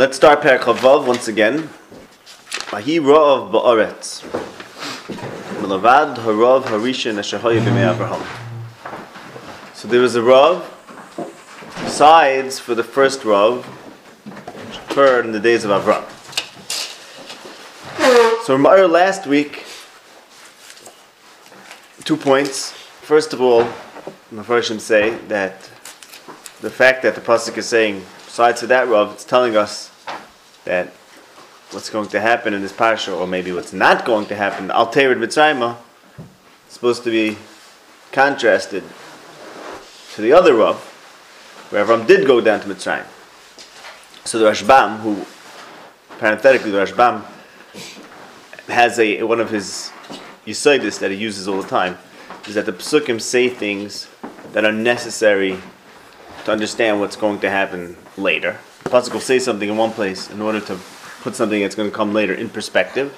Let's start Perek Chavav once again. Vahi Ra'av Ba'aretz. Melavad Harav Harishan Ashahoy B'mei Abraham. So there was a Rav, sides for the first Rav, which occurred in the days of Avram. So Ramar last week, two points. First of all, Mepharshim say that the fact that the pasuk is saying, sides for that Rav, it's telling us that what's going to happen in this parsha, or maybe what's not going to happen, Altered Mitzrayim, is supposed to be contrasted to the other Rav, where Avram did go down to Mitzrayim. So the Rashbam, who parenthetically the Rashbam has a one of his yisaidis that he uses all the time, is that the psukim say things that are necessary to understand what's going to happen later. The pasuk will say something in one place in order to put something that's going to come later in perspective.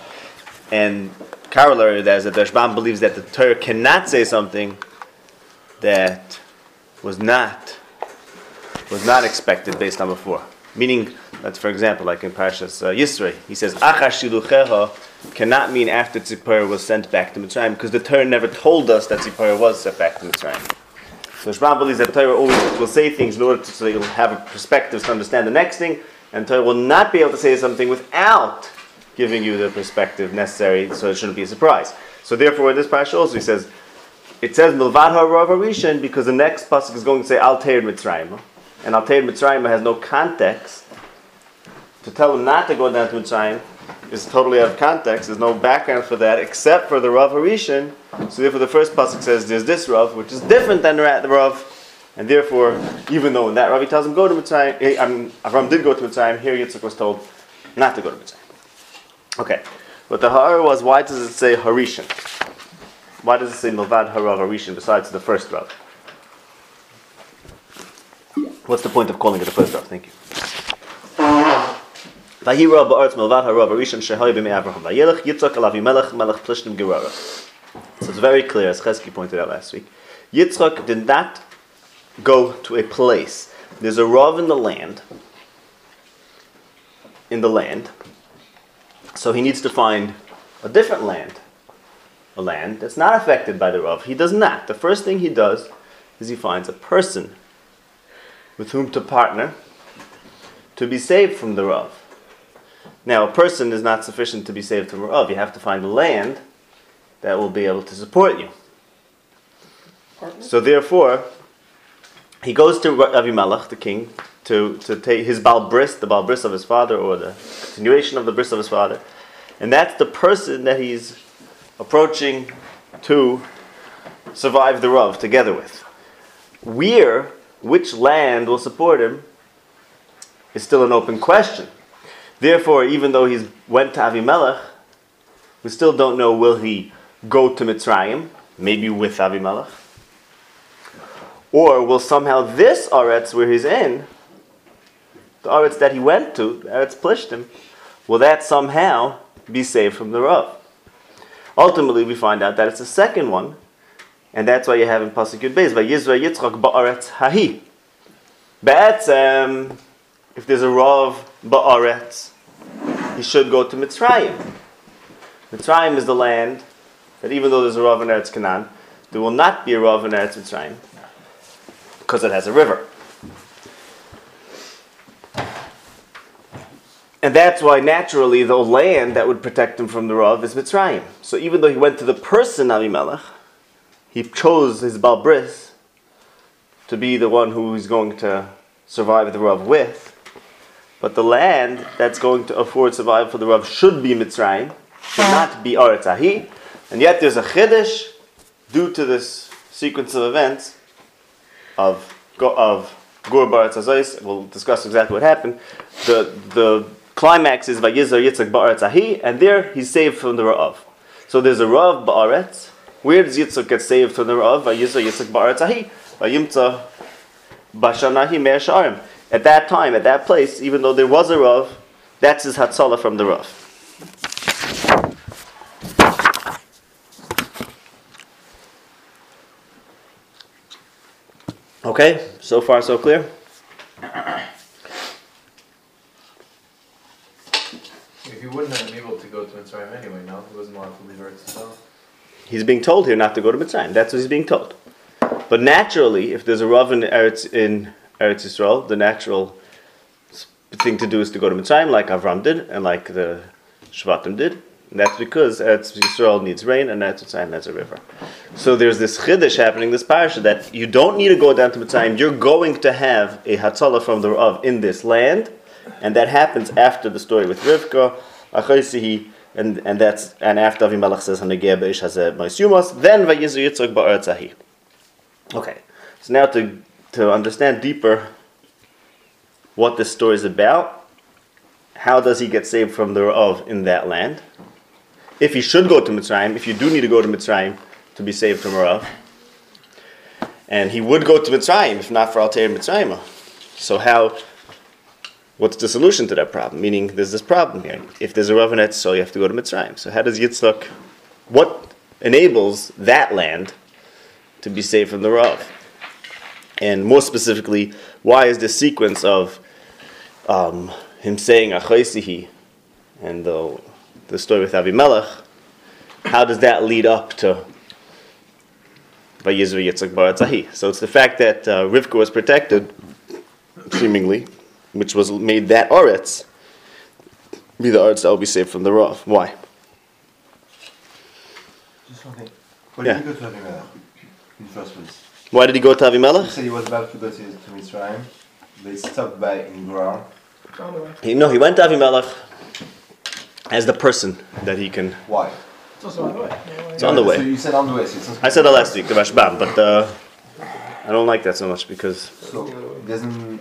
And corollary that is that the Rashbam believes that the Torah cannot say something that was not was not expected based on before. Meaning, that's for example, like in Parashas uh, Yisrei, he says, "Achash shiluchecha" cannot mean after Tzipor was sent back to Mitzrayim, because the Torah never told us that Tzipor was sent back to Mitzrayim. So Shmuel believes that Torah always will say things in order to, so you'll have a perspective to understand the next thing, and Torah will not be able to say something without giving you the perspective necessary, so it shouldn't be a surprise. So therefore, in this parasha also, he says, it says Milvad Harishan because the next pasuk is going to say Al Teir Mitzrayim, and Al Teir Mitzrayim has no context. To tell him not to go down to Mitzrayim is totally out of context. There's no background for that except for the Rav Harishan. So therefore, the first pasuk says there's this Rav, which is different than the Rav, and therefore, even though in that Rav tells him go to Mitzrayim, eh, I mean, Avram did go to Mitzrayim. Here Yitzchak was told not to go to Mitzrayim. Okay, but the Har was why does it say Harishan? Why does it say Milvad Harav Harishan besides the first Rav? What's the point of calling it the first Rav? Thank you. Ba'aretz b'mei Avraham. Vayelech melech. So it's very clear, as Chesky pointed out last week. Yitzchak did not go to a place. There's a Rav in the land. In the land. So he needs to find a different land. A land that's not affected by the Rav. He does not. The first thing he does is he finds a person with whom to partner to be saved from the Rav. Now, a person is not sufficient to be saved from Rav. You have to find a land that will be able to support you. So, therefore, he goes to Avimelech, the king, to, to take his Balbris, the Balbris of his father, or the continuation of the bris of his father. And that's the person that he's approaching to survive the Rav together with. Where, which land will support him, is still an open question. Therefore, even though he went to Avimelech, we still don't know will he go to Mitzrayim, maybe with Avimelech, or will somehow this Aretz where he's in, the Aretz that he went to, the Aretz Plishtim, will that somehow be saved from the Rav? Ultimately, we find out that it's the second one, and that's why you have in Pasuk Yud Beis, Vayizra Yitzchak ba'aretz hahi. Be'etzem, if there's a Rav ba'aretz, he should go to Mitzrayim. Mitzrayim is the land that even though there's a Rav in Eretz Canaan, there will not be a Rav in Eretz Mitzrayim because it has a river. And that's why naturally the land that would protect him from the Rav is Mitzrayim. So even though he went to the person Avimelech, he chose his Balbris to be the one who is going to survive the Rav with. But the land that's going to afford survival for the Rav should be Mitzrayim, should not be Aretz Ahi. And yet there's a Chiddush due to this sequence of events of, of Gur Baratz Azais. We'll discuss exactly what happened. The, the climax is Vayizar Yitzchak Ba'aretz Ahi, and there he's saved from the Rav. So there's a Rav Ba'aretz. Where does Yitzchak get saved from the Rav? Vayizar Yitzchak Ba'aretz Ahi. Vayimtza Bashanahi Me'er Sha'arim. At that time, at that place, even though there was a Rav, that's his Hatzalah from the Rav. Okay, so far so clear? If he wouldn't have been able to go to Mitzrayim anyway, no? He wasn't allowed to leave Eretz Yisrael. He's being told here not to go to Mitzrayim. That's what he's being told. But naturally, if there's a Rav in Eretz, in Eretz Yisrael, the natural thing to do is to go to Mitzrayim, like Avram did, and like the Shvatim did. And that's because Eretz Yisrael needs rain, and Eretz Mitzrayim has a river. So there's this chiddush happening, this parasha, that you don't need to go down to Mitzrayim. You're going to have a Hatzalah from the Rav in this land, and that happens after the story with Rivka, Achaisihi, and, and that's and after Avimelech says Hanegeh Beish has a Yumos, then Vayizu Yitzchak Ba'eretz Ahi. Okay, so now to to understand deeper what this story is about, how does he get saved from the Rav in that land? If he should go to Mitzrayim, if you do need to go to Mitzrayim to be saved from Rav, and he would go to Mitzrayim if not for Altair Mitzrayim. So how? What's the solution to that problem? Meaning, there's this problem here. If there's a Rav in so you have to go to Mitzrayim. So how does Yitzchak? What enables that land to be saved from the Rav? And more specifically, why is this sequence of um, him saying Achaisihi and the, the story with Avimelech, how does that lead up to Vayizra Yitzchak Baratzahi? So it's the fact that uh, Rivka was protected, seemingly, which was made that Oretz be the Oretz that will be saved from the Rav. Why? Just one thing. Why Yeah. did you go to Avimelech in the first place? Why did he go to You Avimelech? said he was about to go to, to Mitzrayim. They stopped by in Gerar. He, no, he went to Avimelech as the person that he can. Why? It's also on the way. It's on the So way. you said on the way. So it's I said that last week, the Rashbam, but uh, I don't like that so much because. So it doesn't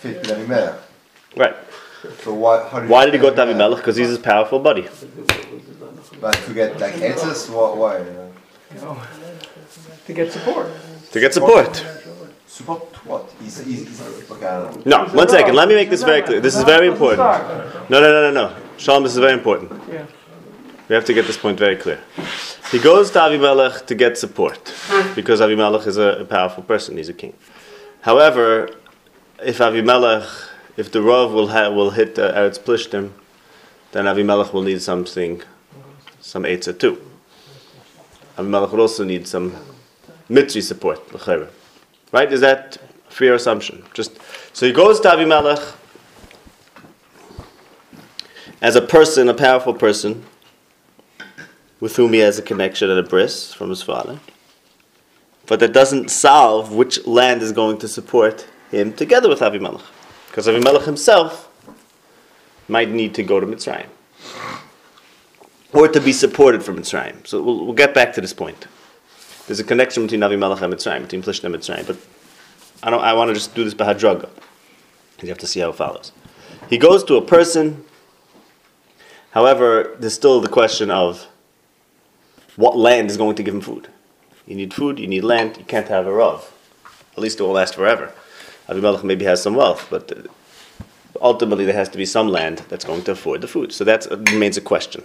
fit with Avimelech. Right. So why? How did Why did he go to Avimelech? Because he's his powerful buddy. But to get like answers, why? why? You know, to get support. To get support. Support what? He's, he's, he's, okay, I don't know. No, one second. Let me make this very clear. This is very important. No, no, no, no, no. Shalom, this is very important. We have to get this point very clear. He goes to Avimelech to get support because Avimelech is a, a powerful person. He's a king. However, if Avimelech, if the Rav will ha- will hit uh, Eretz Plishtim, then Avimelech will need something, some Eitzah too. Avimelech would also need some Mitri support. Right? Is that fair assumption? Just so he goes to Avimelech as a person, a powerful person, with whom he has a connection and a bris from his father. But that doesn't solve which land is going to support him together with Avimelech. Because Avimelech himself might need to go to Mitzrayim. Or to be supported from Mitzrayim. So we'll, we'll get back to this point. There's a connection between Avimelech and Mitzrayim, between Plishtim and Mitzrayim. But I, don't, I want to just do this Bahadraga. And you have to see how it follows. He goes to a person However, there's still the question of what land is going to give him food. You need food, you need land, you can't have a rov. At least it won't last forever. Abimelech maybe has some wealth, but uh, ultimately there has to be some land that's going to afford the food. So that remains a question.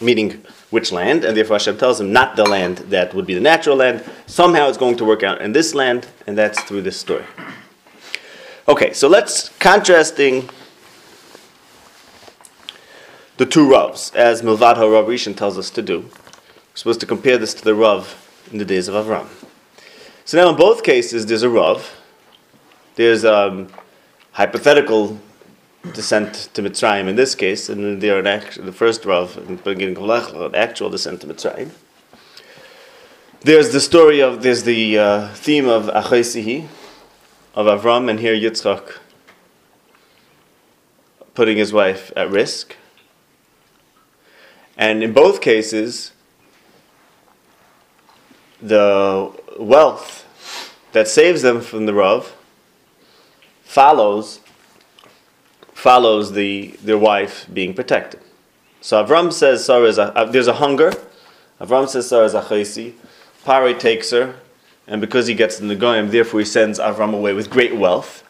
Meaning which land, and therefore Hashem tells him not the land that would be the natural land. Somehow it's going to work out in this land, and that's through this story. Okay, so let's contrasting the two Ravs, as Milvad HaRav Rishon tells us to do. We're supposed to compare this to the Rav in the days of Avram. So now in both cases, there's a Rav. There's um, hypothetical descent to Mitzrayim in this case, and there an act- the first Rav, beginning of an actual descent to Mitzrayim. There's the story of, there's the uh, theme of Achaisihi, of Avram, and here Yitzchak putting his wife at risk. And in both cases, the wealth that saves them from the Rav follows follows the their wife being protected. So Avram says Sarah is a, uh, there's a hunger. Avram says Sarah is a chaysi. Pare takes her, and because he gets the Negoim, therefore he sends Avram away with great wealth.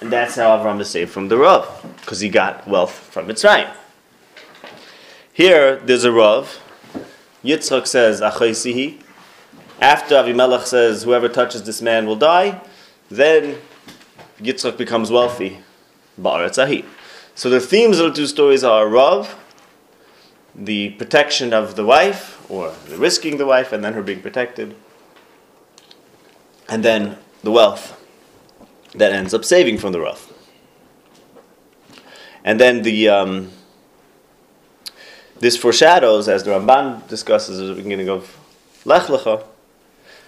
And that's how Avram is saved from the Rav, because he got wealth from Mitzrayim. Here, there's a Rav. Yitzchak says, Achaisihi. After Avimelech says, whoever touches this man will die, then Yitzchak becomes wealthy. Ba'aretz. So the themes of the two stories are Rav, the protection of the wife, or the risking the wife and then her being protected, and then the wealth that ends up saving from the Rav. And then the um, this foreshadows, as the Ramban discusses at the beginning of Lech Lecha,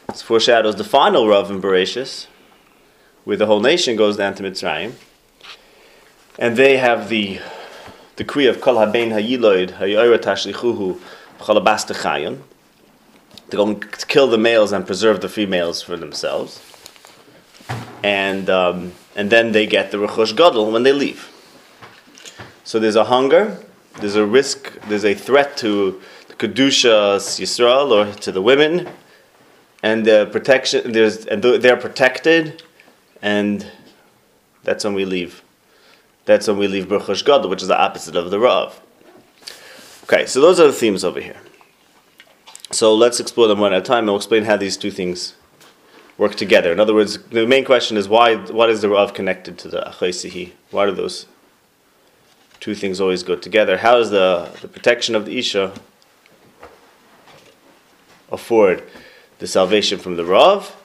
this foreshadows the final Rav in Bereshis, where the whole nation goes down to Mitzrayim, and they have the decree of Kol Haben Hayiloid Hayoira Tashlichuhu Chalabastachayon. They're going to kill the males and preserve the females for themselves, and um, and then they get the Rechush Gadol when they leave. So there's a hunger, there's a risk, there's a threat to the Kedusha Yisrael or to the women, and the protection. There's and they're protected, and that's when we leave. That's when we leave Baruch Gadol, which is the opposite of the Rav. Okay, so those are the themes over here. So let's explore them one at a time, and we'll explain how these two things work together. In other words, the main question is why? What is the Rav connected to the Achaysihi? Why do those two things always go together? How does the, the protection of the Isha afford the salvation from the Rav?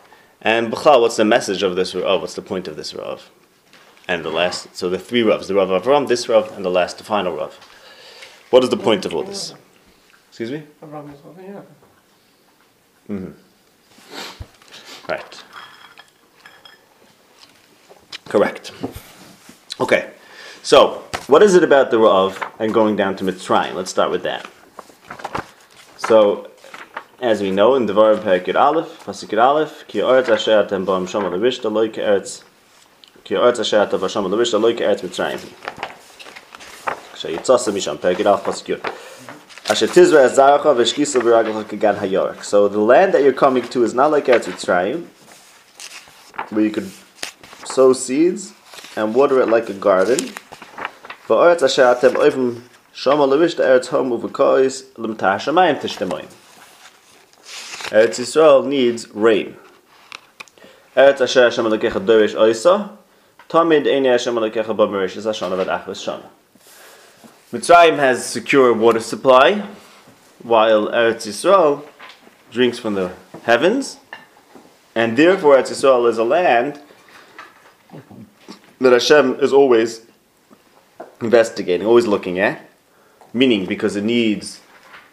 And B'chal, what's the message of this Rav? What's the point of this Rav? And the last, so the three Ravs, the Rav Avram, this Rav, and the last, the final Rav. What is the point of all this? Excuse me? Abraham is yeah. Mm-hmm. Right. Correct. Okay. So, what is it about the Rav and going down to Mitzrayim? Let's start with that. So, as we know in Devarim Perikid Aleph, Pasukid Aleph, Ki Oretz Asher Atem Bam Shama Levishta Loi Ke'eretz Ki Oretz Asher Atem Bam Shama Levishta Loi Ke'eretz Mitzrayim Shayitzasa Misham Perikid Aleph Pasuk Yud Asher Tizra Zaracha Veshkisa V'Raglacha Kegan Hayorek So the land that you're coming to is not like Eretz Mitzrayim, where you could sow seeds and water it like a garden. Va'aretz asher atem oivim shama levishta eretz hom uv'kois limtah shamayim tishtemoyim. Eretz Yisrael needs rain. Eretz asher Hashem alekecha dorish oisa, tamid eini Hashem alekecha b'merish is hashana v'ad achves shana. Mitzrayim has secure water supply, while Eretz Yisrael drinks from the heavens, and therefore Eretz Yisrael is a land that Hashem is always investigating, always looking at, meaning because it needs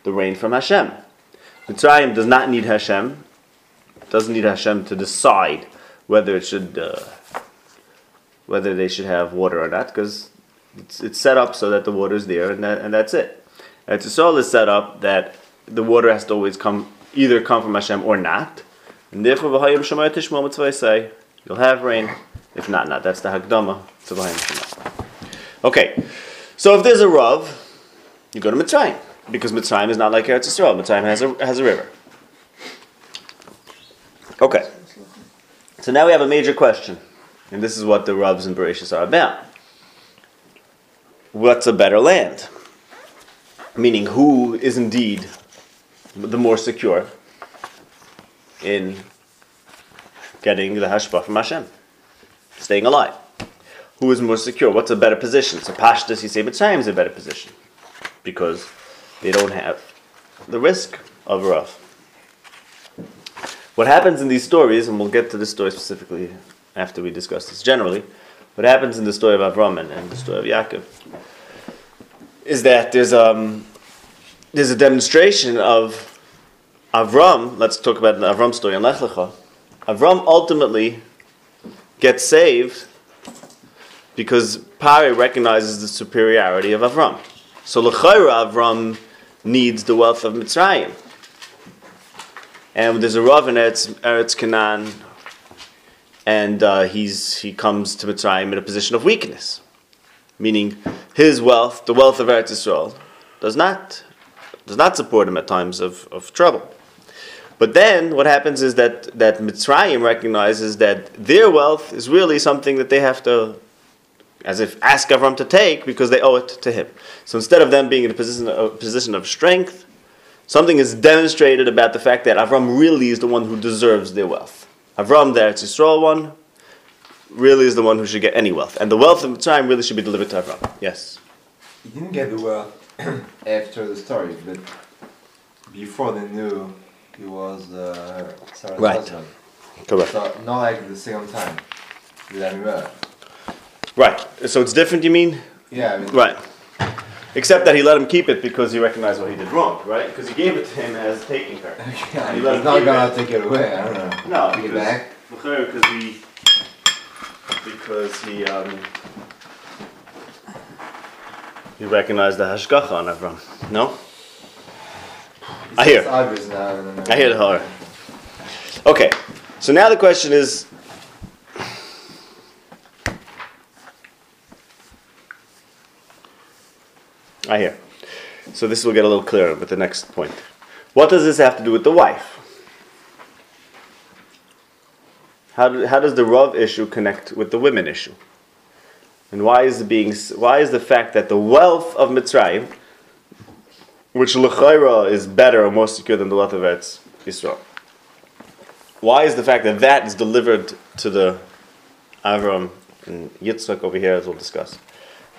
the rain from Hashem. Mitzrayim does not need Hashem, doesn't need Hashem to decide whether it should, uh, whether they should have water or not, because it's, it's set up so that the water is there, and that, and that's it. Eretz Yisrael is set up that the water has to always come, either come from Hashem or not, and therefore v'hayim shemay tishmo say you'll have rain. If not, not. That's the Hagdama. Okay, so if there's a Rav, you go to Mitzrayim because Mitzrayim is not like Eretz Yisrael. Mitzrayim has a has a river. Okay, so now we have a major question, and this is what the Ravs and Bereshis are about. What's a better land? Meaning, who is indeed the more secure in getting the hashpah from Hashem, staying alive? Who is more secure? What's a better position? So Pashtus, you say Mitzrayim is a better position because they don't have the risk of a Rav. What happens in these stories, and we'll get to this story specifically after we discuss this generally, what happens in the story of Avram and, and the story of Yaakov is that there's um there's a demonstration of Avram. Let's talk about the Avram story in Lech Lecha. Avram ultimately gets saved because Pare recognizes the superiority of Avram. So L'chayra Avram needs the wealth of Mitzrayim. And there's a Rav in Eretz, Eretz Canaan, and uh, he's, he comes to Mitzrayim in a position of weakness. Meaning his wealth, the wealth of Eretz Yisrael, does not, does not support him at times of, of trouble. But then what happens is that, that Mitzrayim recognizes that their wealth is really something that they have to, as if ask Avram to take because they owe it to him. So instead of them being in a position, a position of strength, something is demonstrated about the fact that Avram really is the one who deserves their wealth. Avram, the Eretz Yisrael one, really is the one who should get any wealth, and the wealth of Mitzrayim really should be delivered to Avram. Yes. He didn't get the wealth after the story, but before they knew he was uh, Sarah's Right. husband. Correct. So not like the second time with. Right. So it's different. You mean? Yeah, I mean, Right. Except that he let him keep it because he recognized what he did wrong, right? Because he gave it to him as taking her. yeah, He he's let not gonna take it away. I don't know. No, because back. because he because he um he recognized the hashgacha on Avram. No. I hear. just obvious now. I. I hear the horror. Okay. So now the question is. I hear. So this will get a little clearer with the next point. What does this have to do with the wife? How, do, how does the Rav issue connect with the women issue? And why is being why is the fact that the wealth of Mitzrayim, which L'chaira is better or more secure than the wealth of Eretz Yisrael, why is the fact that that is delivered to the Avram and Yitzchak over here, as we'll discuss,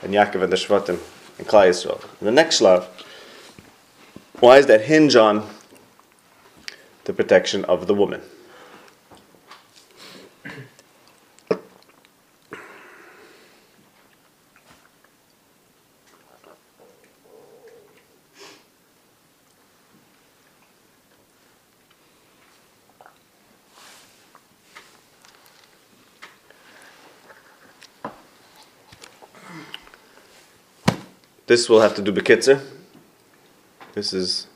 and Yaakov and the Shvatim and Klai Yisrael? The next shlav, why is that hinge on the protection of the woman? This we'll have to do bekitzer. This is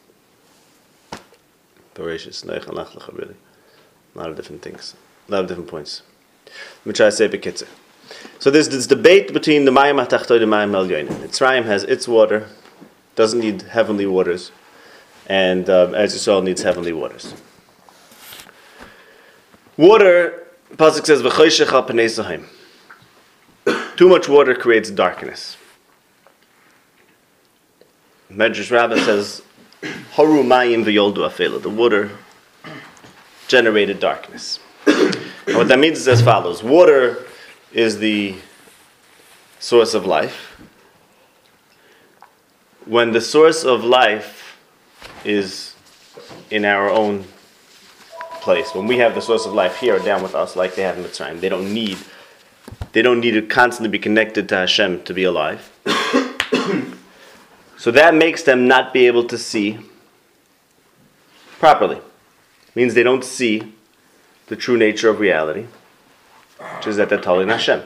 voracious. Really. A lot of different things. A lot of different points. Let me try to say bekitzer. So there's this debate between the Mayim HaTachtoy and the Mayim Elyonim. Mitzrayim has its water, doesn't need heavenly waters, and um, Eretz Yisrael needs heavenly waters. Water, Pasuk says. Too much water creates darkness. Medrash Rabbah says, Haru mayim v'yoldu afela. The water generated darkness. and what that means is as follows. Water is the source of life. When the source of life is in our own place, when we have the source of life here or down with us, like they have in Mitzrayim, they don't need, they don't need to constantly be connected to Hashem to be alive. So that makes them not be able to see properly. It Means they don't see the true nature of reality, which is that they're in Hashem.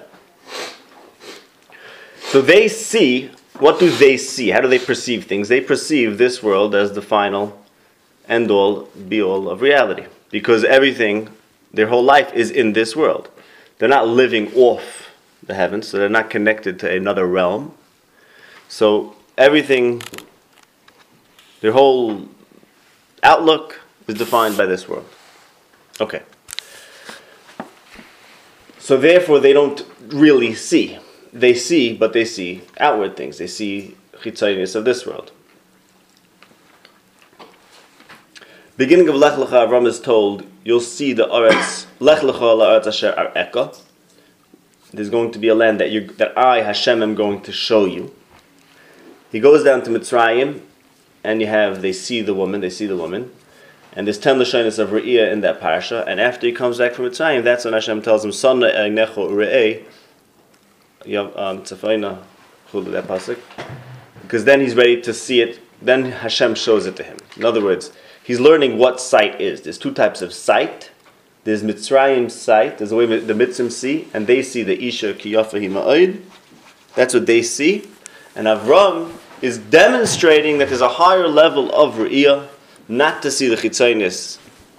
So they see, what do they see? How do they perceive things? They perceive this world as the final end all, be all of reality. Because everything, their whole life is in this world. They're not living off the heavens, so they're not connected to another realm. So everything, their whole outlook is defined by this world. Okay. So therefore, they don't really see. They see, but they see outward things. They see chitzonius of this world. Beginning of Lech Lecha, Avram is told, you'll see the Aretz, Lech Lecha la'aretz asher ar'eka. There's going to be a land that, you, that I, Hashem, am going to show you. He goes down to Mitzrayim, and you have they see the woman, they see the woman, and there's ten lashonis of Re'iyah in that parasha. And after he comes back from Mitzrayim, that's when Hashem tells him, "Sanna egnecho re'eh." You have um, because then he's ready to see it. Then Hashem shows it to him. In other words, he's learning what sight is. There's two types of sight. There's Mitzrayim sight. There's the way the Mitzrim see, and they see the Isha kiyafahi ma'id. That's what they see. And Avram is demonstrating that there's a higher level of Re'iyah, not to see the Chitzonis,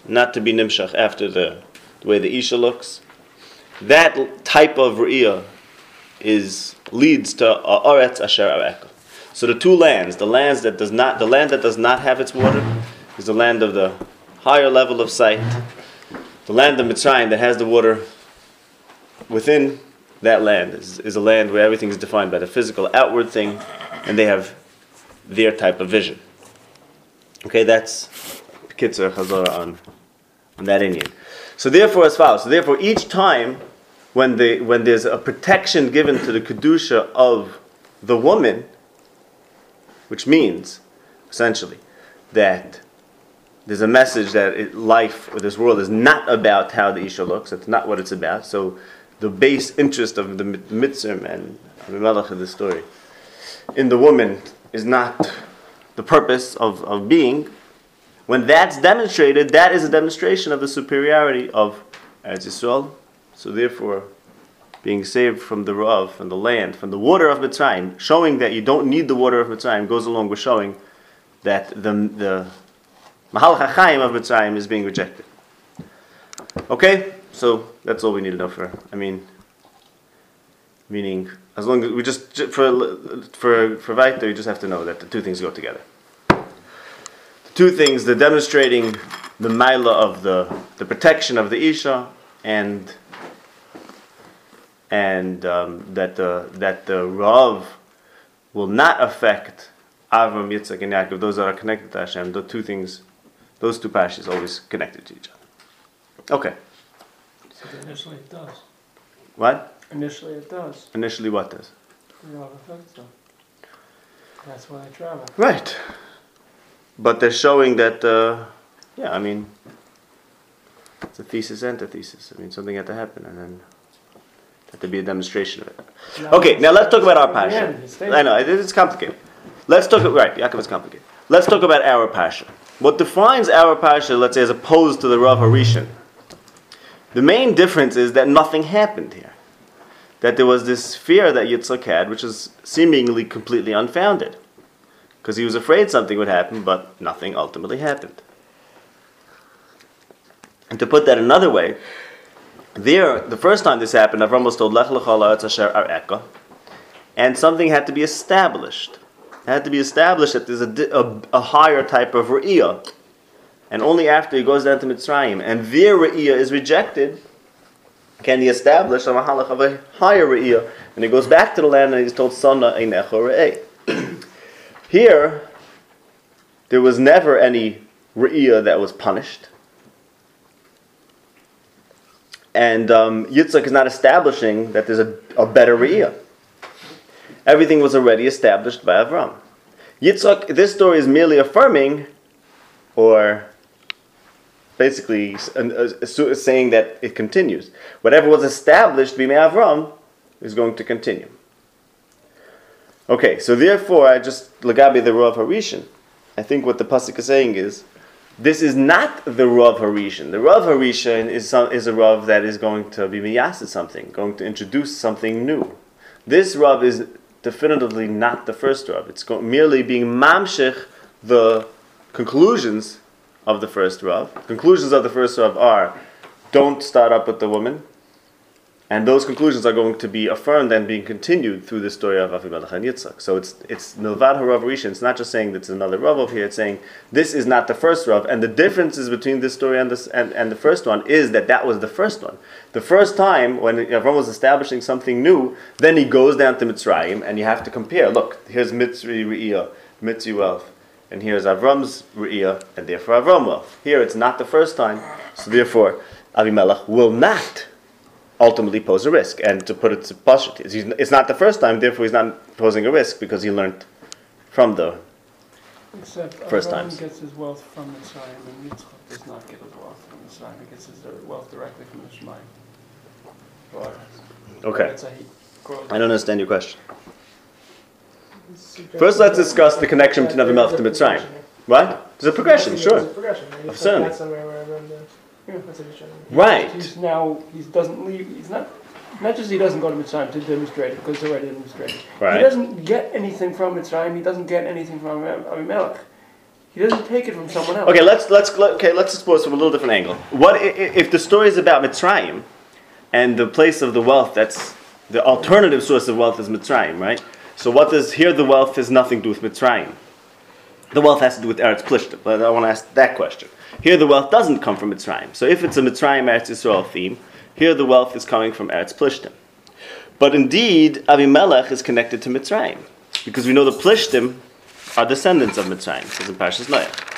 not to be Nimshach after the, the way the Isha looks. That type of Re'iyah is leads to Aretz Asher Areka. So the two lands, the lands that does not the land that does not have its water is the land of the higher level of sight. The land of Mitzrayim that has the water within that land is, is a land where everything is defined by the physical outward thing, and they have their type of vision. Okay, that's Kitzur Chazorah on, on that inyan. So therefore, as follows. So therefore, each time when, the, when there's a protection given to the Kedusha of the woman, which means, essentially, that there's a message that it, life or this world is not about how the Isha looks. It's not what it's about. So the base interest of the Mitzvah and Abimelech of the story in the woman is not the purpose of, of being. When that's demonstrated, that is a demonstration of the superiority of Eretz Yisrael. So therefore, being saved from the Rav, from the land, from the water of Mitzrayim, showing that you don't need the water of Mitzrayim, goes along with showing that the, the Mahal HaChaim of Mitzrayim is being rejected. Okay, so that's all we need to know for. I mean, meaning as long as we just for for for Vaita, you just have to know that the two things go together. The two things: the demonstrating the mila of the the protection of the isha and and um, that the that the rav will not affect Avram, Yitzchak, and Yaakov. Those that are connected to Hashem. The two things, those two pashas, always connected to each other. Okay. So initially it does. What? Initially it does. Initially, what does? Rav affects them. That's why I travel. Right. But they're showing that, uh, yeah, I mean, it's a thesis antithesis. I mean, something had to happen, and then had to be a demonstration of it. Now Okay, now let's talk about our passion. end, he stays I know it- it's complicated. Let's talk. Right, Yaakov is complicated. Let's talk about our passion. What defines our passion, let's say, as opposed to the Rav Harishan? The main difference is that nothing happened here. That there was this fear that Yitzchak had, which is seemingly completely unfounded, because he was afraid something would happen, but nothing ultimately happened. And to put that another way, there, the first time this happened, Avram was told, Lech asher ar'eka, and something had to be established. It had to be established that there's a, a, a higher type of re'iyah. And only after he goes down to Mitzrayim, and their re'iyah is rejected, can he establish a mahalach of a higher re'iyah. And he goes back to the land and he's told, Sana einecho re'eh. Here, there was never any re'iyah that was punished. And um, Yitzchak is not establishing that there's a, a better re'iyah. Everything was already established by Avram. Yitzchak, this story is merely affirming, or basically uh, saying that it continues. Whatever was established by Avram is going to continue. Okay, so therefore, I just lagabi the Rav Harishan. I think what the pasuk is saying is, this is not the Rav Harishan. The Rav Harishan is some, is a Rav that is going to be miyased something, going to introduce something new. This Rav is definitively not the first Rav. It's go- merely being mamshich the conclusions of the first Rav. Conclusions of the first Rav are, don't start up with the woman. And those conclusions are going to be affirmed and being continued through the story of Avimelech and Yitzchak. So it's it's Milvad Harav. It's not just saying that it's another Rav over here. It's saying this is not the first Rav. And the differences between this story and this and, and the first one is that that was the first one. The first time when Avram was establishing something new, then he goes down to Mitzrayim and you have to compare. Look, here's Mitzri Re'iyah, Mitzri wealth, and here's Avram's Re'iyah, and therefore Avram will. Here it's not the first time, so therefore Avimelech will not ultimately pose a risk. And to put it to Pashut, it's- not the first time, therefore he's not posing a risk because he learned from the. Except First Abraham times. gets his wealth from Mitzrayim, and Yitzchak does not get his wealth from Mitzrayim. He gets his uh, wealth directly from Ishmael. Or- Okay, That's how he grows. I don't understand your question. First, let's discuss the connection between Avimelech to Mitzrayim. What? There's a progression, There's a sure. progression. right? Of certainly. that somewhere where then the- yeah, that's what you're trying to- Right. He's now, he doesn't leave, he's not, not just he doesn't go to Mitzrayim to demonstrate it, because it's already demonstrated. Right. He doesn't get anything from Mitzrayim, he doesn't get anything from Abimelech. He doesn't take it from someone else. Okay, let's let's okay let's explore this from a little different angle. What if the story is about Mitzrayim, and the place of the wealth that's the alternative source of wealth is Mitzrayim, right? So what does here the wealth has nothing to do with Mitzrayim. The wealth has to do with Eretz Plishtim. But I want to ask that question. Here the wealth doesn't come from Mitzrayim. So if it's a Mitzrayim Eretz Yisrael theme, here the wealth is coming from Eretz Plishtim. But indeed, Avimelech is connected to Mitzrayim because we know the Plishtim are descendants of Mitzrayim. It says in Parshas Noach.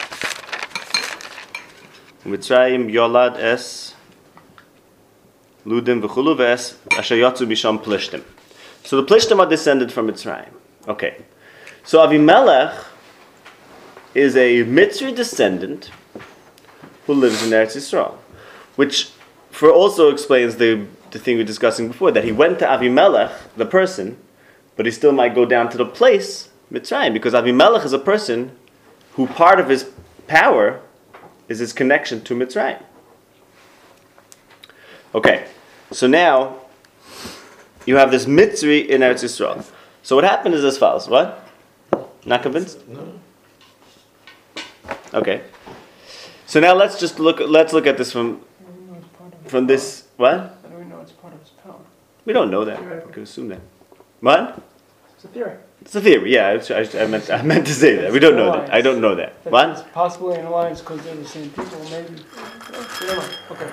Mitzrayim Yolad Es Ludim v'chulu ves, asher yatzu bisham plishtim. So the plishtim are descended from Mitzrayim. Okay. So Avimelech is a Mitzri descendant who lives in Eretz Yisrael, which for also explains the, the thing we were discussing before, that he went to Avimelech, the person, but he still might go down to the place, Mitzrayim, because Avimelech is a person who part of his power is his connection to Mitzrayim. Okay, so now you have this Mitzri in Eretz Yisrael. So what happened is as follows. What? Not convinced? No. Okay. So now let's just look. Let's look at this from How do we know it's part of his from this. What? How do we know it's part of his power? We don't know that. We can assume that. What? It's a theory. It's a theory. Yeah, I, I, I meant. I meant to say that. We don't know that. I don't know that. That What? It's possibly an alliance because they're the same people, maybe. Yeah, we don't know. Okay.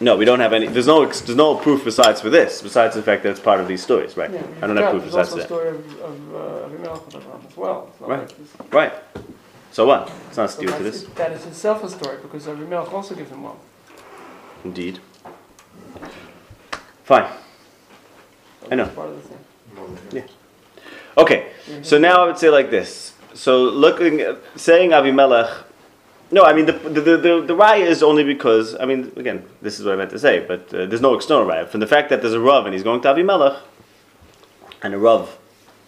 No, we don't have any. There's no. There's no proof besides for this. Besides the fact that it's part of these stories, right? Yeah, I don't have proof besides also that. story of, of uh, Avimelech with Abraham as well. Right. like Right. So what? It's not so to this. That is itself a story because Avimelech also gives him one. Indeed. Fine. So I know. part of the thing. Yeah. Okay. So now I would say like this. So looking, saying Avimelech. No, I mean the the the, the, raya is only because I mean again this is what I meant to say, but uh, there's no external raya from the fact that there's a rav and he's going to Avimelech, and a rav.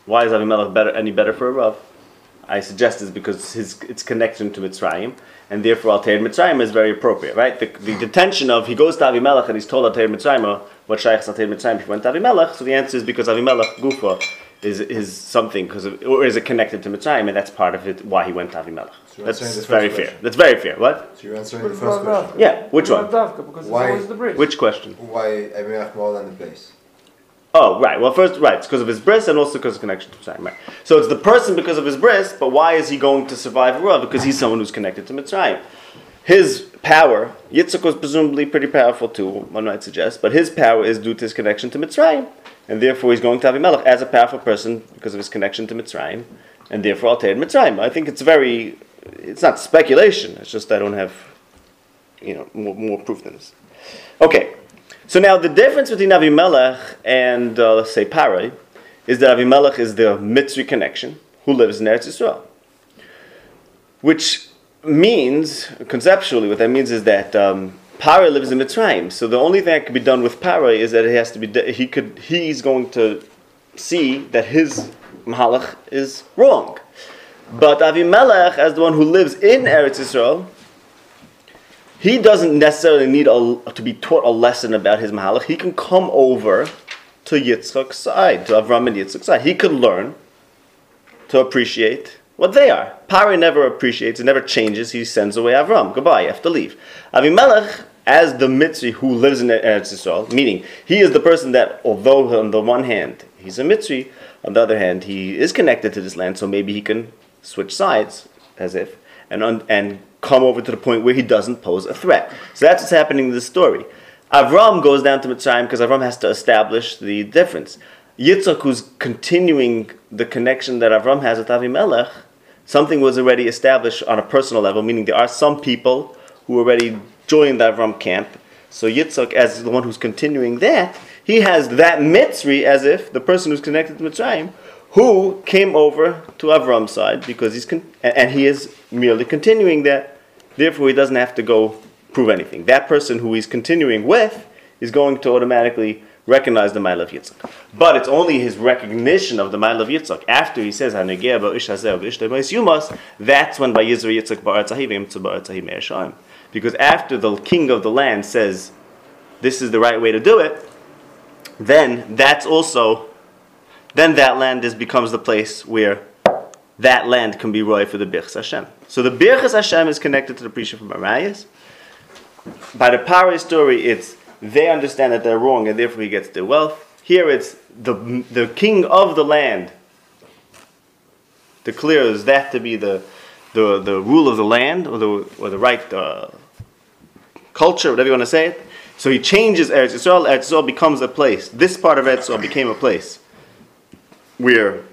Why is Avimelech better any better for a rav? I suggest is because his its connection to Mitzrayim, and therefore Altair Mitzrayim is very appropriate, right? The, the detention of he goes to Avimelech and he's told Altair Mitzrayim what Shaykh Altair Mitzrayim he went to Avimelech. So the answer is because Avimelech Gufa is is something because of, or is it connected to Mitzrayim, and that's part of it why he went to Avimelech. So That's answering the first very question. fair. That's very fair. What? So you're answering But the first question. Davka. Yeah. Which one? Davka, because Why- it's the bridge. Which question? Why Abimelech more than the place? Oh, right. Well, first, right. It's because of his bris and also because of connection to Mitzrayim. Right. So it's the person because of his bris, but why is he going to survive a rav? Because he's someone who's connected to Mitzrayim. His power, Yitzchak was presumably pretty powerful too, one might suggest, but his power is due to his connection to Mitzrayim. And therefore he's going to Avimelech as a powerful person because of his connection to Mitzrayim. And therefore I'll take Mitzrayim. I think it's very, it's not speculation. It's just I don't have, you know, more, more proof than this. Okay. So now the difference between Avimelech and uh, let's say Parai is that Avimelech is the Mitzri connection who lives in Eretz Yisrael, which means conceptually what that means is that um, Parai lives in Mitzrayim. So the only thing that could be done with Parai is that it has to be de- he could he's going to see that his Mahalach is wrong. But Avimelech, as the one who lives in Eretz Yisrael, he doesn't necessarily need a, to be taught a lesson about his Mahalach. He can come over to Yitzchak's side, to Avram and Yitzchak's side. He could learn to appreciate what they are. Pari never appreciates, it never changes. He sends away Avram. Goodbye, you have to leave. Avimelech, as the Mitzri who lives in Eretz Yisrael, meaning he is the person that, although on the one hand he's a Mitzri, on the other hand he is connected to this land, so maybe he can switch sides, as if, and, un- and come over to the point where he doesn't pose a threat. So that's what's happening in this story. Avram goes down to Mitzrayim because Avram has to establish the difference. Yitzchak, who's continuing the connection that Avram has with Avimelech, something was already established on a personal level, meaning there are some people who already joined the Avram camp. So Yitzchak, as the one who's continuing that, he has that Mitzri as if the person who's connected to Mitzrayim, who came over to Avram's side because he's con- and he is merely continuing that. Therefore, he doesn't have to go prove anything. That person who he's continuing with is going to automatically recognize the Mile of Yitzchak. But it's only his recognition of the Mile of Yitzchak after he says, "Hanegeh ba'ush hazeh v'ishtei ba'is yumas," That's when by Yizra Yitzchak Because after the king of the land says, "This is the right way to do it," then that's also then that land is becomes the place where that land can be roy for the Birchas Hashem. So the Birchas Hashem is connected to the Prisha from Arias. By the Pari story, it's they understand that they're wrong and therefore he gets their wealth. Here it's the, the king of the land declares that to be the, the, the rule of the land or the, or the right uh, culture, whatever you want to say it. So he changes Eretz Yisrael. Eretz Yisrael becomes a place. This part of Eretz Yisrael became a place where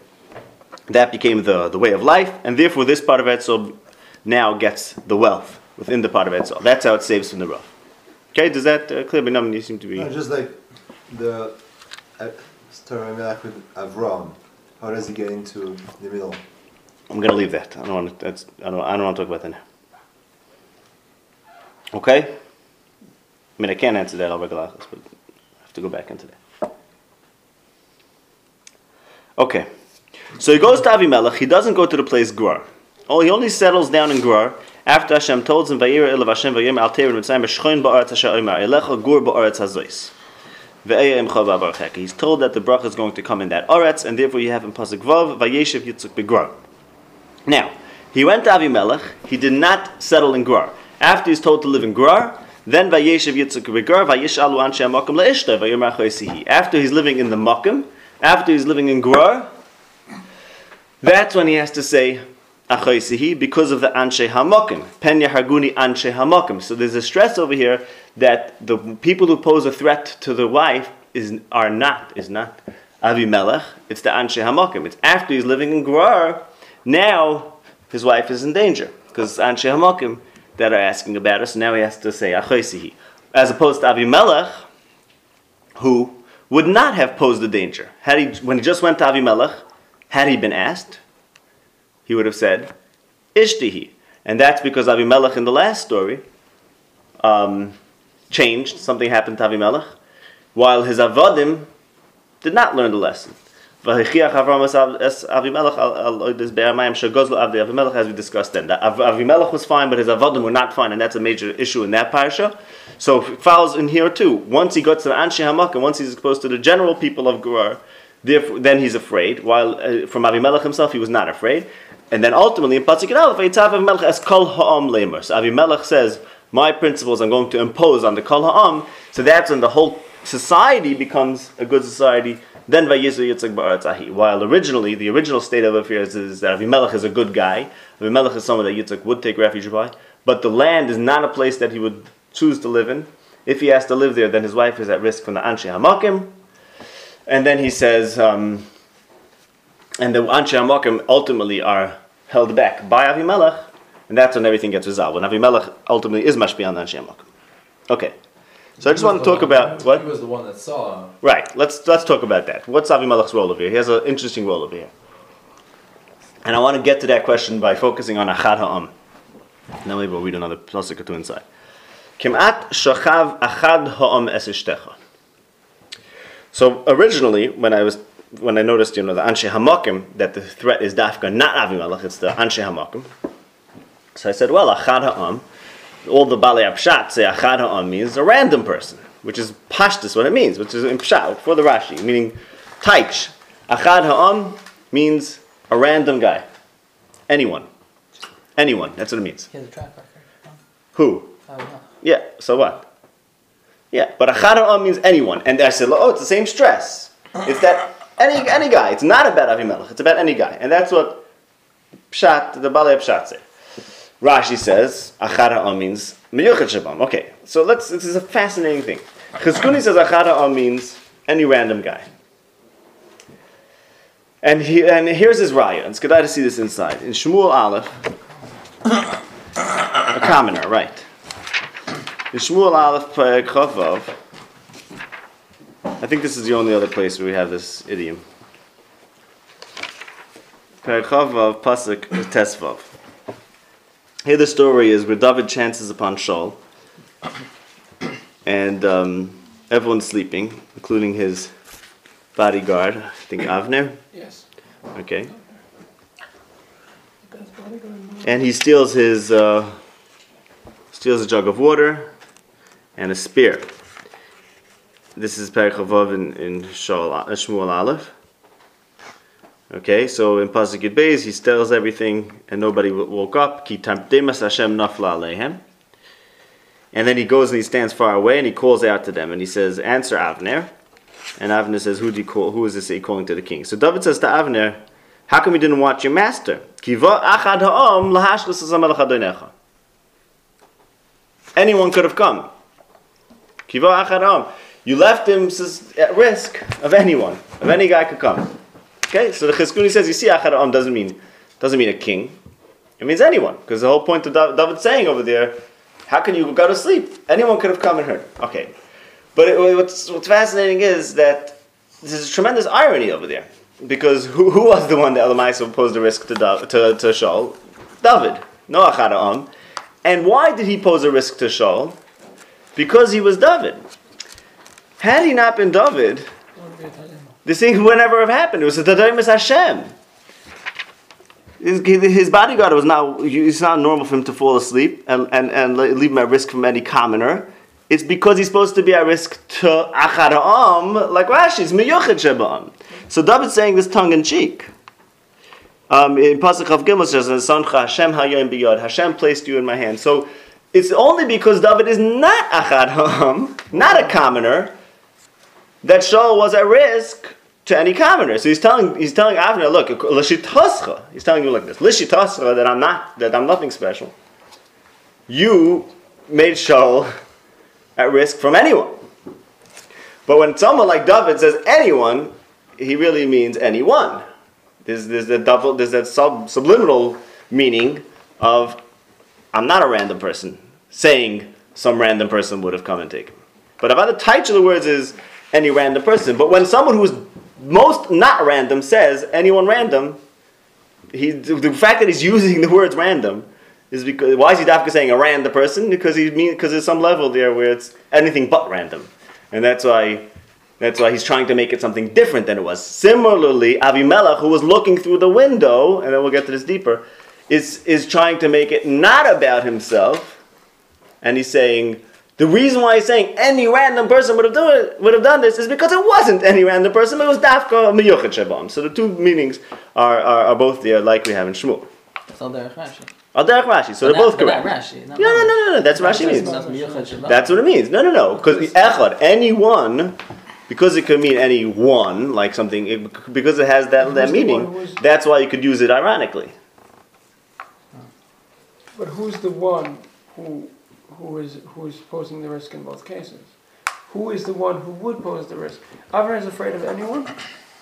that became the, the way of life, and therefore this part of Eretz Yisrael now gets the wealth within the part of Eretz Yisrael. That's how it saves from the rough. Okay, does that uh, clear? But you seem to be. No, just like the uh, story with Avram. How does he get into the middle? I'm gonna leave that. I don't want to. That's. I don't. I don't want to talk about that now. Okay. I mean, I can't answer that regular, but I have to go back into that. Okay. So he goes to Avimelech. He doesn't go to the place Gur. Oh, he only settles down in Gur after Hashem told him, "Vayir elav Hashem vayim al teir mitzrayim shchoin ba'aretz omer elecha gur ba'aretz hazois." Ve'eya imcha v'avarchek. He's told that the bracha is going to come in that aretz, and therefore you have in pasuk vav vayeshev yitzuk begur. Now he went to Avimelech. He did not settle in Gur. After he's told to live in Gur, then vayeshev yitzuk begur vayishalu anshe makom leishta vayomer choisihi. After he's living in the makom, after he's living in Gur, that's when he has to say because of the anshe hamokim. Penya harguni anshe hamokim. So there's a stress over here that the people who pose a threat to the wife is are not is not Avimelech. It's the anshe hamokim. It's after he's living in Gerar. Now his wife is in danger because it's anshe hamokim that are asking about us. So now he has to say achoisihi, as opposed to Avimelech, who would not have posed a danger had he when he just went to Avimelech. Had he been asked, he would have said, Ishtihi. And that's because Avimelech in the last story um, changed, something happened to Avimelech, while his Avadim did not learn the lesson. Avimelech, as we discussed then. Avimelech was fine, but his Avadim were not fine, and that's a major issue in that parsha. So it follows in here too. Once he got to the Anshe Hamak, and once he's exposed to the general people of Gerar, then he's afraid. While uh, from Avimelech himself, he was not afraid. And then ultimately, in Pasuk Aleph, Avimelech as Kol Ha'am Lemer. So Avimelech says, "My principles I'm going to impose on the Kol Ha'am." So that's when the whole society becomes a good society. Then. While originally, the original state of affairs is that Avimelech is a good guy. Avimelech is someone that Yitzchak would take refuge by. But the land is not a place that he would choose to live in. If he has to live there, then his wife is at risk from the Anshe Hamakim. And then he says, um, and the Anshe Hamakim ultimately are held back by Avimelech, and that's when everything gets resolved. When Avimelech ultimately is on the Anshe Hamakim. Okay. So I just want to talk about what. He was the one that saw. Right. Let's let's talk about that. What's Avimelech's role over here? He has an interesting role over here, and I want to get to that question by focusing on Achad Ha'am. Now maybe we'll read another pasuk or two inside. Kimat shachav Achad Ha'am esishtecha. So originally, when I was when I noticed, you know, the Anshe Hamakim, that the threat is Dafka, not Avimelech, it's the Anshe Hamakim. So I said, well, Achad Ha'am, all the Balei Pshat say Achad Ha'am means a random person, which is Pashtus, what it means, which is in Pshat, for the Rashi, meaning Taich. Achad Ha'am means a random guy. Anyone. Anyone, that's what it means. He has a track record. Who? I don't know. Yeah, so what? Yeah, but Ha'am means anyone. And I said, oh, it's the same stress. It's that any, any guy. It's not about Avimelech, it's about any guy. And that's what Pshat, the Balei Pshat say. Rashi says, Achad Ha'am means Meyuchat Shabam. Okay, so let's, this is a fascinating thing. Chizkuni says Achad Ha'am means any random guy. And, he, and here's his raya. It's good to see this inside. In Shmuel Aleph, a commoner, right. Shmuel Aleph Chavav, I think this is the only other place where we have this idiom. Chavav Pasuk Tesvav. Here the story is where David chances upon Shaul, and um, everyone's sleeping, including his bodyguard, I think Avner. Yes. Okay. And he steals his uh, steals a jug of water and a spear. This is Perek in, in uh, Shmuel Aleph. Okay, so in Pasuk Beis, he steals everything and nobody woke up. Ki tamtemas Hashem nafla aleihem. And then he goes and he stands far away and he calls out to them and he says, Answer Avner. And Avner says, Who do you call? Who is this calling to the king? So David says to Avner, How come you didn't watch your master? Anyone could have come. Kiva achad ha'am. You left him at risk of anyone, of any guy could come. Okay, so the Chizkuni says, you see, achad ha'am doesn't mean doesn't mean a king. It means anyone, because the whole point of David saying over there, How can you go to sleep? Anyone could have come and heard. Okay, but it, what's what's fascinating is that there's a tremendous irony over there because who, who was the one that Elamaisa posed the risk to to to Shaul? David, no on, and why did he pose a risk to Shaul? Because he was David. Had he not been David, this thing would never have happened. It was a Tadayimus Hashem. His, bodyguard was not, it's not normal for him to fall asleep and, and, and leave him at risk from any commoner. It's because he's supposed to be at risk to Achad Ha'am, like Rashi's, Miyuchid Sheba'am. So David's saying this tongue in cheek. Um, in Pasuk of Gimel says, "Sancha Hashem Hayom Biyad." Hashem placed you in my hand. So it's only because David is not Achad Ha'am, not a commoner, that Shaul was at risk to any commoner. So he's telling he's telling Avner, look, Lishitascha. He's telling you like this, Lishitascha, that I'm not that I'm nothing special. You made Shaul at risk from anyone. But when someone like David says anyone, he really means anyone. There's, there's that double, there's that sub, subliminal meaning of I'm not a random person saying some random person would have come and taken. But about the title of the words is any random person. But when someone who's most not random says anyone random, he, the fact that he's using the words random is because why is he dafka saying a random person? Because he mean because there's some level there where it's anything but random, and that's why that's why he's trying to make it something different than it was. Similarly, Avimelech, who was looking through the window, and then we'll get to this deeper, is is trying to make it not about himself, and he's saying. The reason why he's saying any random person would have, do it, would have done this is because it wasn't any random person, it was Dafka Miyuchet Shabam. So the two meanings are, are, are both there, like we have in Shmuel. That's all Derech Rashi. Al Derech Rashi, so But they're not- both correct. Rashi. No, no, no, no, no, that's what Rashi means. That's Miyuchad Shabam. That's what it means. No, no, no, because Echad, any one, because it could mean any one, like something, it, because it has that, that Who's the one meaning, that's why you could use it ironically. But who's the one who, who is, who is posing the risk in both cases? Who is the one who would pose the risk? Avner is afraid of anyone?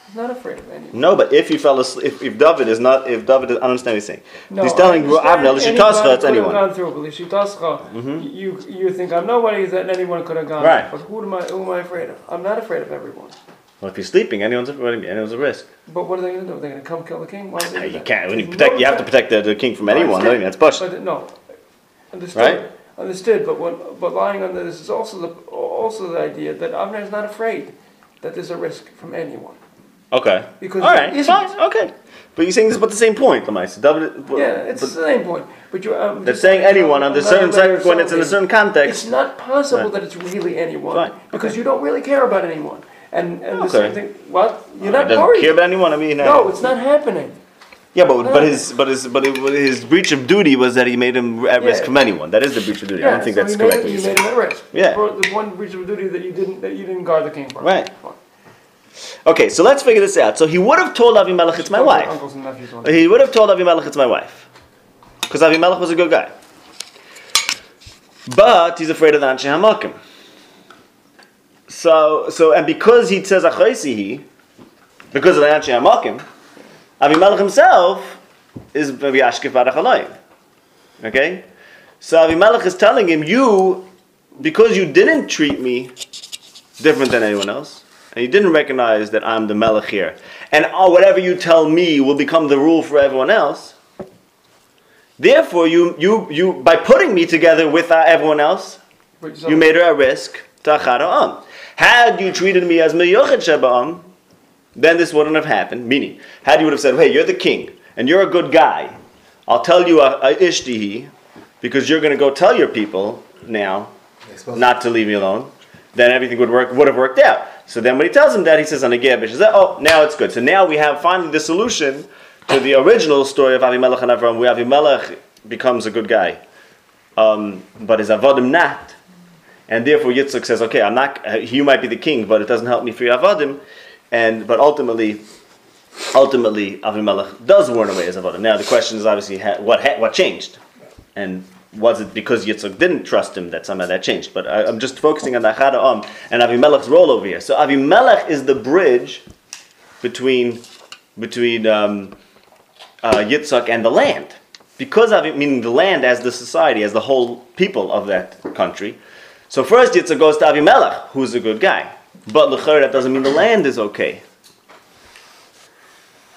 He's not afraid of anyone. No, but if you fell asleep, if, if David is not, if David, is, I don't understand what he's saying. No, he's telling understand Avner, Lishitascha, it's anyone. gone through, but Lishitascha, mm-hmm. you, you think I'm nobody that anyone could have gone Right. But who am I, who am I afraid of? I'm not afraid of everyone. Well, if you're sleeping, anyone's a, you anyone's a risk. But what are they going to do? They're going to come kill the king? Why would they You can't. When you protect, you have to protect the, the king from anyone. Understand. mean, that's bush. But no, understood. Right? Understood. But what, but lying under this is also the also the idea that Avner is not afraid that there's a risk from anyone Okay. because All right. Fine. Okay. But you're saying this about the same point, Lamais. Yeah, it's but the same point. But you. Um, They're saying anyone under certain sec- when it's in a certain context. It's not possible Right. that it's really anyone Fine, because okay. you don't really care about anyone. And and the Okay. same thing. What? You're not doesn't worried. care about anyone. I mean, uh, no, it's not happening. Yeah, but but his but his but his breach of duty was that he made him at risk from anyone. That is the breach of duty. I don't think so that's correct. what You made him at risk. Yeah. For the one breach of duty that you didn't that you didn't guard the king for. Right. Okay, so let's figure this out. So he would have told Avimelech, "It's my wife." He would have told Avimelech, "It's my wife," because Avimelech was a good guy. But he's afraid of the Anshe Hamakim. So, so, and because he says Achaisihi, because of the Anshe Hamakim, Avimelech himself is maybe Ashkef Barachaloim. Okay? So Avimelech is telling him, you, because you didn't treat me different than anyone else, and you didn't recognize that I'm the Melech here, and oh, whatever you tell me will become the rule for everyone else. Therefore, you, you, you, by putting me together with uh, everyone else, is you made her a risk to Achara Had you treated me as Meyochet Shabam, then this wouldn't have happened. Meaning, had you would have said, hey, you're the king, and you're a good guy, I'll tell you a, a ishtihi, because you're going to go tell your people now not to leave me alone, then everything would work would have worked out. So then when he tells him that, he says on a Gebish, he says, oh, now it's good. So now we have finally the solution to the original story of Avimelech and Avram, where Avimelech becomes a good guy, um, but his Avodim not. And therefore Yitzchak says, okay, I'm not, uh, you might be the king, but it doesn't help me free Avodim. And, but ultimately, ultimately Avimelech does warn away his Avodim. Now the question is obviously ha- what, ha- what changed? And was it because Yitzchak didn't trust him that somehow that changed? But I, I'm just focusing on the Achad Ha'am and Avimelech's role over here. So Avimelech is the bridge between between um, uh, Yitzchak and the land, because of it, meaning the land as the society, as the whole people of that country. So first Yitzchak goes to Avimelech, who's a good guy. But l'chayr, that doesn't mean the land is okay.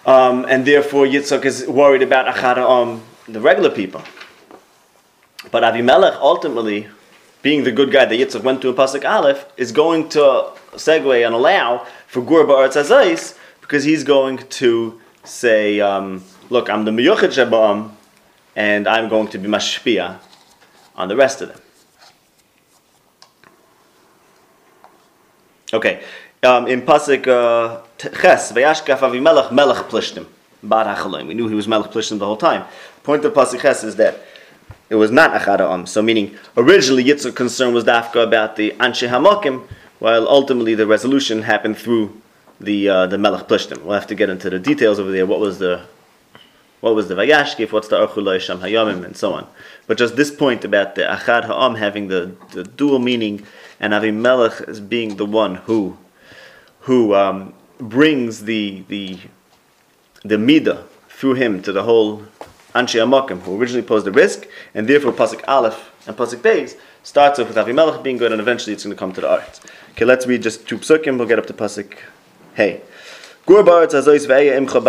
Um, and therefore Yitzchak is worried about Achara, um, the regular people. But Avimelech ultimately, being the good guy that Yitzchak went to in Pasuk Aleph, is going to segue and allow for Gur Ba'aretz Azais because he's going to say, um, look, I'm the Miyuchid Shabam, and I'm going to be Mashpia on the rest of them. Okay, um, in Pasuk uh, Ches, Vayashkaf Avimelech Melech Plishtim, Bar. We knew he was Melech Plishtim the whole time. Point of Pasuk Ches is that it was not Achad Ha'am. So meaning, originally Yitzchak's concern was Dafka about the Anshe Hamokim, while ultimately the resolution happened through the uh, the Melech Plishtim. We'll have to get into the details over there. What was the what was the Vayashkif, what's the Archulay Sham Hayamim, and so on. But just this point about the Achad Ha'am having the, the dual meaning and Avimelech as being the one who who um, brings the the the midah through him to the whole Anshe Amakim, who originally posed the risk, and therefore Pasuk Aleph and Pasuk Beis starts off with Avimelech being good, and eventually it's going to come to the art. Okay, let's read just two psukim. We'll get up to Pasuk Hey. Gur azois ve'eya imcha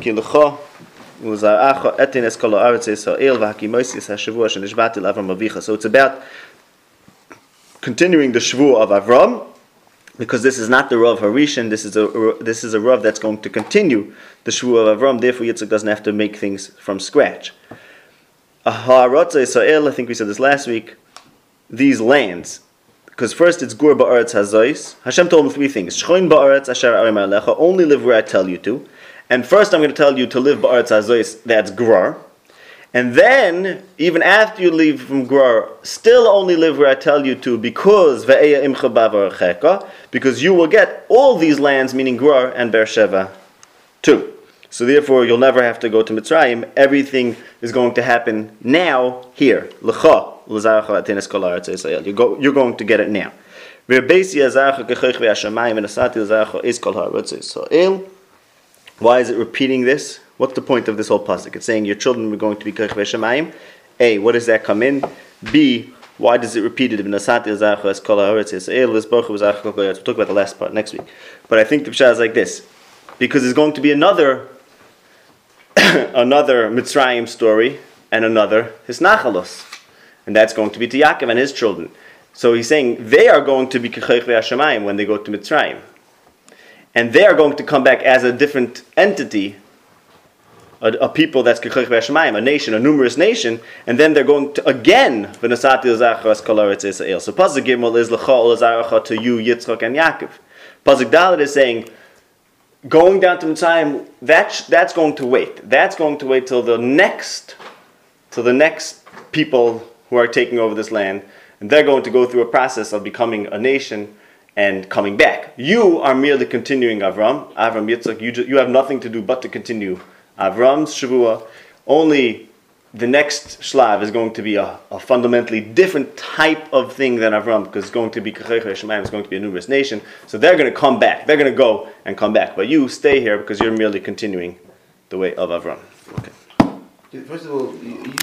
ki etin es Yisrael ha'shavua shenishbati l'Avram avicha. So it's about continuing the shvu of Avram, because this is not the Rav Harishan, this is a this is a Rav that's going to continue the shvu of Avram. Therefore, Yitzchak doesn't have to make things from scratch. Ha'aretz Yisrael, I think we said this last week. These lands, because first it's gur ba'aretz hazois. Hashem told him three things: Shchoin ba'aretz asher arim alecha. Only live where I tell you to. And first, I'm going to tell you to live ba'aretz hazois. That's grar. And then, even after you leave from Grar, still only live where I tell you to, because because you will get all these lands, meaning Grar and Beersheba, too. So therefore, you'll never have to go to Mitzrayim. Everything is going to happen now, here. You go, You're going to get it now. Why is it repeating this? What's the point of this whole pasuk? It's saying your children are going to be kechoich ve'ashamayim. A, what does that come in? B, why does it repeat it? We'll talk about the last part next week. But I think the pshat is like this. Because there's going to be another another Mitzrayim story and another Hisnachalos. And that's going to be to Yaakov and his children. So he's saying they are going to be Kechaych Ve'ashamayim when they go to Mitzrayim. And they are going to come back as a different entity, a, a people that's Kechaych Ve'ashamayim, a nation, a numerous nation, and then they're going to again V'nasati L'zachas Kolaretz Yisrael. So Pasuk Gimel is L'chol L'zaracha to you, Yitzchak and Yaakov. Pasuk Dalet is saying, going down to Mitzrayim, that's, that's going to wait. That's going to wait till the next, till the next people who are taking over this land, and they're going to go through a process of becoming a nation and coming back. You are merely continuing Avram, Avram Yitzchak. You, you have nothing to do but to continue Avram's Shavua. Only the next shlav is going to be a, a fundamentally different type of thing than Avram, because it's going to be Kachech Shemaim, it's going to be a numerous nation. So they're going to come back. They're going to go and come back. But you stay here because you're merely continuing the way of Avram. Okay. First of all, you, you